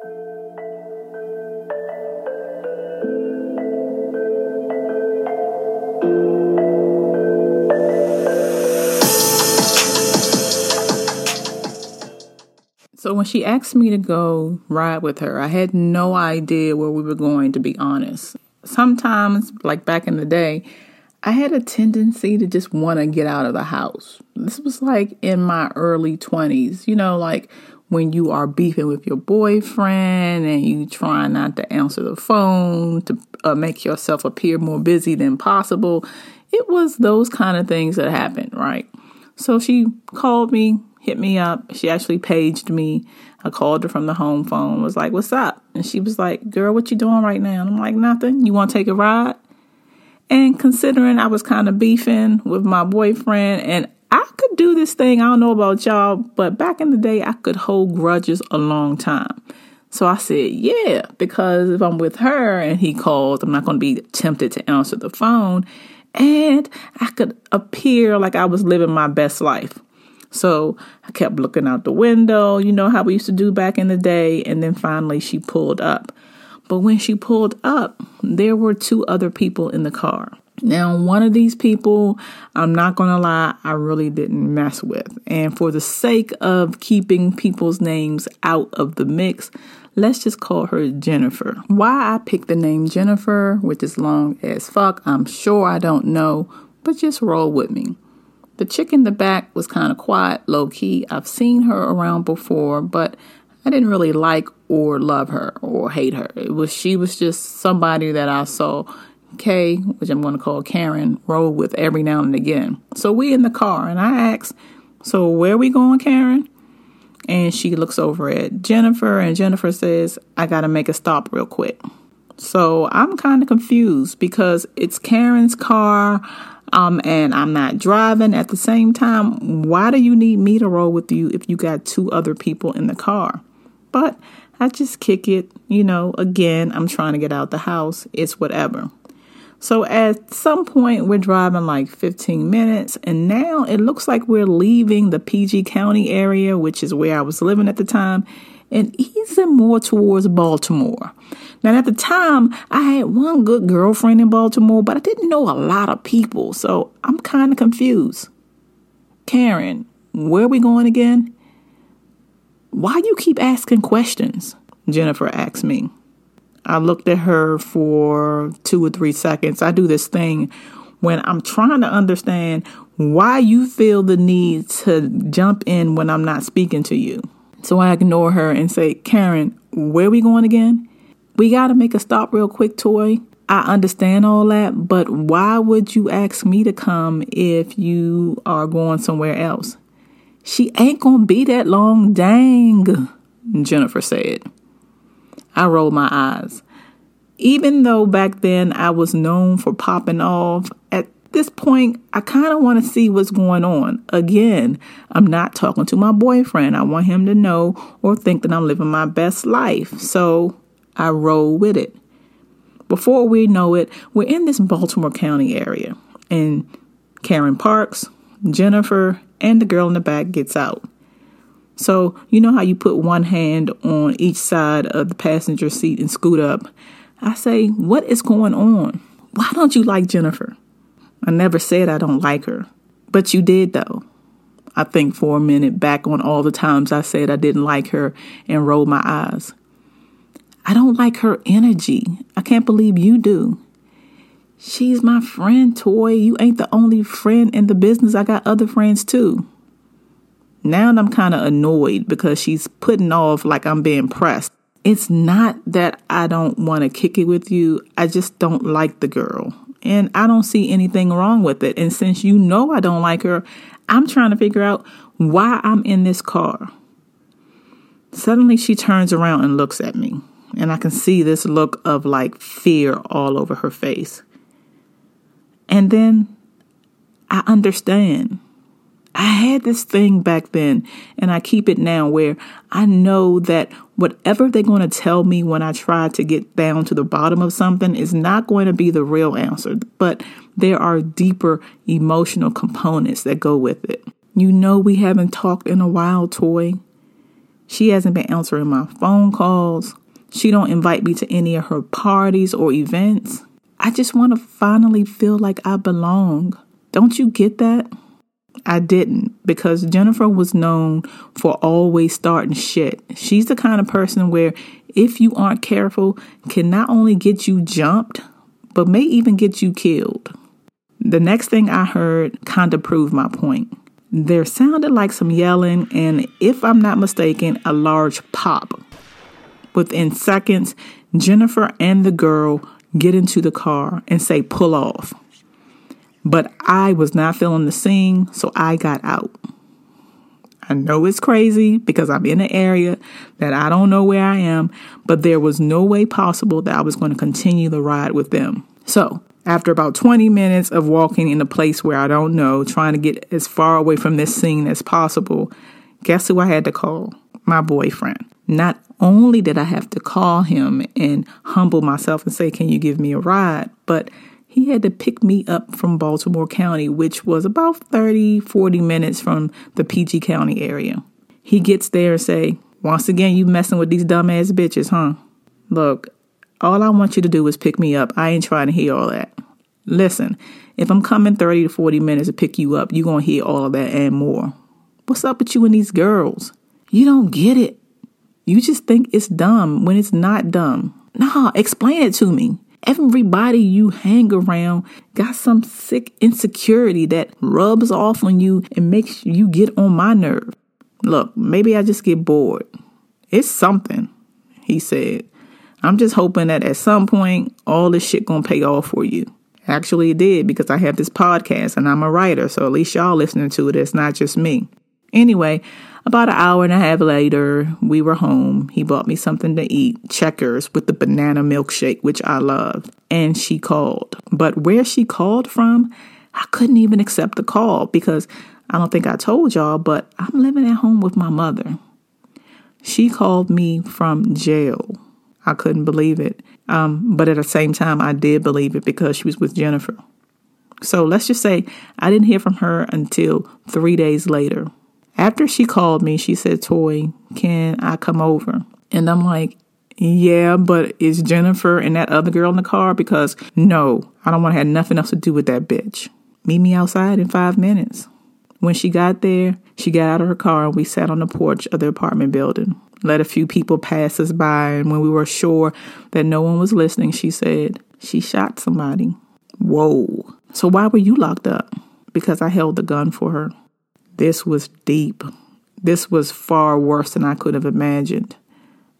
So when she asked me to go ride with her, I had no idea where we were going, to be honest. Sometimes, like back in the day, I had a tendency to just want to get out of the house. This was like in my early 20s, you know, like when you are beefing with your boyfriend and you try not to answer the phone to uh, make yourself appear more busy than possible. It was those kind of things that happened, right? So she called me hit me up. She actually paged me. I called her from the home phone, was like, What's up? And she was like, Girl, what you doing right now? And I'm like, Nothing. You want to take a ride? And considering I was kind of beefing with my boyfriend and I could do this thing, I don't know about y'all, but back in the day, I could hold grudges a long time. So I said, yeah, because if I'm with her and he calls, I'm not going to be tempted to answer the phone. And I could appear like I was living my best life. So I kept looking out the window, you know how we used to do back in the day. And then finally she pulled up. But when she pulled up, there were two other people in the car. Now, one of these people, I'm not going to lie, I really didn't mess with. And for the sake of keeping people's names out of the mix, let's just call her Jennifer. Why I picked the name Jennifer, which is long as fuck, I'm sure I don't know, but just roll with me. The chick in the back was kind of quiet, low key. I've seen her around before, but I didn't really like or love her or hate her. It was she was just somebody that I saw Kay, which I'm going to call Karen, roll with every now and again. So we in the car, and I asked, "So where we going, Karen?" And she looks over at Jennifer, and Jennifer says, "I got to make a stop real quick." So I'm kind of confused because it's Karen's car um, and I'm not driving at the same time, why do you need me to roll with you if you got two other people in the car? But I just kick it, you know, again, I'm trying to get out the house. It's whatever. So at some point, we're driving like 15 minutes, and now it looks like we're leaving the PG County area, which is where I was living at the time, and easing more towards Baltimore. Now, at the time, I had one good girlfriend in Baltimore, but I didn't know a lot of people, so I'm kind of confused. Karen, where are we going again? Why do you keep asking questions? Jennifer asked me. I looked at her for two or three seconds. I do this thing when I'm trying to understand why you feel the need to jump in when I'm not speaking to you. So I ignore her and say, Karen, where we going again? We got to make a stop real quick, Toy. I understand all that, but why would you ask me to come if you are going somewhere else? She ain't gonna be that long, dang, Jennifer said. I rolled my eyes. Even though back then I was known for popping off, at this point I kind of want to see what's going on. Again, I'm not talking to my boyfriend. I want him to know or think that I'm living my best life. So I roll with it. Before we know it, we're in this Baltimore County area, and Karen Parks, Jennifer, and the girl in the back gets out. So, you know how you put one hand on each side of the passenger seat and scoot up? I say, What is going on? Why don't you like Jennifer? I never said I don't like her, but you did though. I think for a minute back on all the times I said I didn't like her and rolled my eyes. I don't like her energy. I can't believe you do. She's my friend, Toy. You ain't the only friend in the business. I got other friends too. Now I'm kind of annoyed because she's putting off like I'm being pressed. It's not that I don't want to kick it with you. I just don't like the girl. And I don't see anything wrong with it. And since you know I don't like her, I'm trying to figure out why I'm in this car. Suddenly she turns around and looks at me and I can see this look of like fear all over her face. And then I understand. I had this thing back then, and I keep it now where I know that whatever they're going to tell me when I try to get down to the bottom of something is not going to be the real answer, but there are deeper emotional components that go with it. You know, we haven't talked in a while, Toy. She hasn't been answering my phone calls. She don't invite me to any of her parties or events. I just want to finally feel like I belong. Don't you get that? I didn't because Jennifer was known for always starting shit. She's the kind of person where if you aren't careful can not only get you jumped but may even get you killed. The next thing I heard kind of proved my point. There sounded like some yelling and if I'm not mistaken a large pop. Within seconds, Jennifer and the girl get into the car and say, pull off. But I was not feeling the scene, so I got out. I know it's crazy because I'm in an area that I don't know where I am, but there was no way possible that I was going to continue the ride with them. So, after about 20 minutes of walking in a place where I don't know, trying to get as far away from this scene as possible, guess who I had to call? My boyfriend. Not only did I have to call him and humble myself and say, Can you give me a ride? But he had to pick me up from Baltimore County, which was about 30, 40 minutes from the PG County area. He gets there and say, Once again, you messing with these dumbass bitches, huh? Look, all I want you to do is pick me up. I ain't trying to hear all that. Listen, if I'm coming 30 to 40 minutes to pick you up, you're going to hear all of that and more. What's up with you and these girls? You don't get it. You just think it's dumb when it's not dumb. Nah, explain it to me. Everybody you hang around got some sick insecurity that rubs off on you and makes you get on my nerve. Look, maybe I just get bored. It's something, he said. I'm just hoping that at some point all this shit gonna pay off for you. Actually, it did because I have this podcast and I'm a writer, so at least y'all listening to it. It's not just me. Anyway, about an hour and a half later, we were home. He bought me something to eat, checkers with the banana milkshake, which I love. And she called. But where she called from, I couldn't even accept the call because I don't think I told y'all, but I'm living at home with my mother. She called me from jail. I couldn't believe it. Um, but at the same time, I did believe it because she was with Jennifer. So let's just say I didn't hear from her until three days later. After she called me, she said, Toy, can I come over? And I'm like, yeah, but is Jennifer and that other girl in the car? Because no, I don't want to have nothing else to do with that bitch. Meet me outside in five minutes. When she got there, she got out of her car and we sat on the porch of the apartment building. Let a few people pass us by, and when we were sure that no one was listening, she said, She shot somebody. Whoa. So why were you locked up? Because I held the gun for her. This was deep. This was far worse than I could have imagined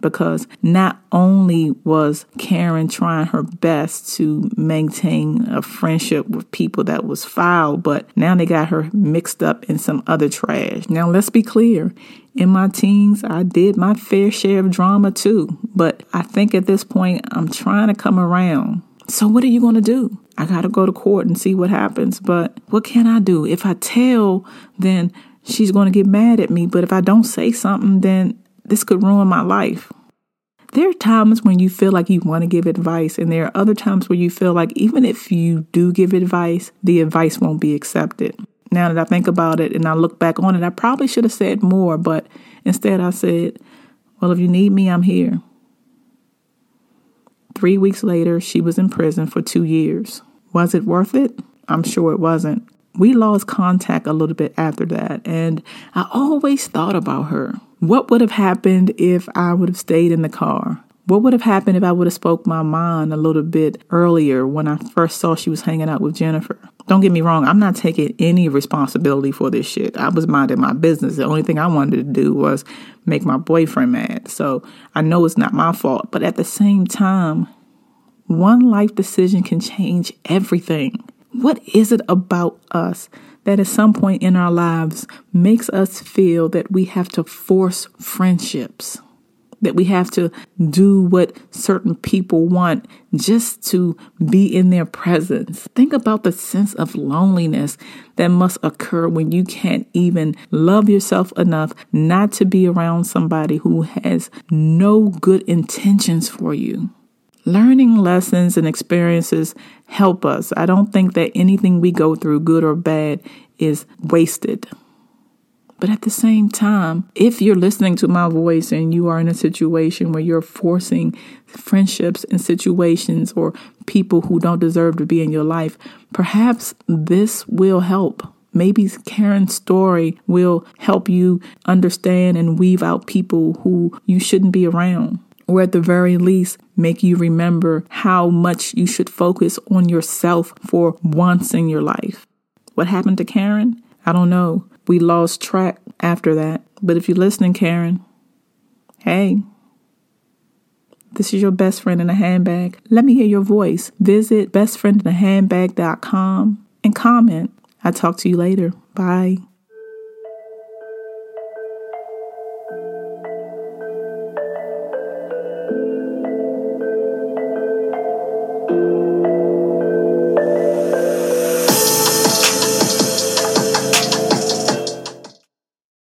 because not only was Karen trying her best to maintain a friendship with people that was foul, but now they got her mixed up in some other trash. Now, let's be clear. In my teens, I did my fair share of drama too, but I think at this point, I'm trying to come around. So, what are you going to do? I got to go to court and see what happens. But what can I do? If I tell, then she's going to get mad at me. But if I don't say something, then this could ruin my life. There are times when you feel like you want to give advice, and there are other times where you feel like even if you do give advice, the advice won't be accepted. Now that I think about it and I look back on it, I probably should have said more, but instead I said, Well, if you need me, I'm here. Three weeks later, she was in prison for two years. Was it worth it? I'm sure it wasn't. We lost contact a little bit after that, and I always thought about her. What would have happened if I would have stayed in the car? What would have happened if I would have spoke my mind a little bit earlier when I first saw she was hanging out with Jennifer? Don't get me wrong, I'm not taking any responsibility for this shit. I was minding my business. The only thing I wanted to do was make my boyfriend mad. So I know it's not my fault, but at the same time, one life decision can change everything. What is it about us that at some point in our lives makes us feel that we have to force friendships? That we have to do what certain people want just to be in their presence. Think about the sense of loneliness that must occur when you can't even love yourself enough not to be around somebody who has no good intentions for you. Learning lessons and experiences help us. I don't think that anything we go through, good or bad, is wasted. But at the same time, if you're listening to my voice and you are in a situation where you're forcing friendships and situations or people who don't deserve to be in your life, perhaps this will help. Maybe Karen's story will help you understand and weave out people who you shouldn't be around. Or at the very least, make you remember how much you should focus on yourself for once in your life. What happened to Karen? I don't know. We lost track after that. But if you're listening, Karen, hey, this is your best friend in a handbag. Let me hear your voice. Visit bestfriendinahandbag.com and comment. I'll talk to you later. Bye.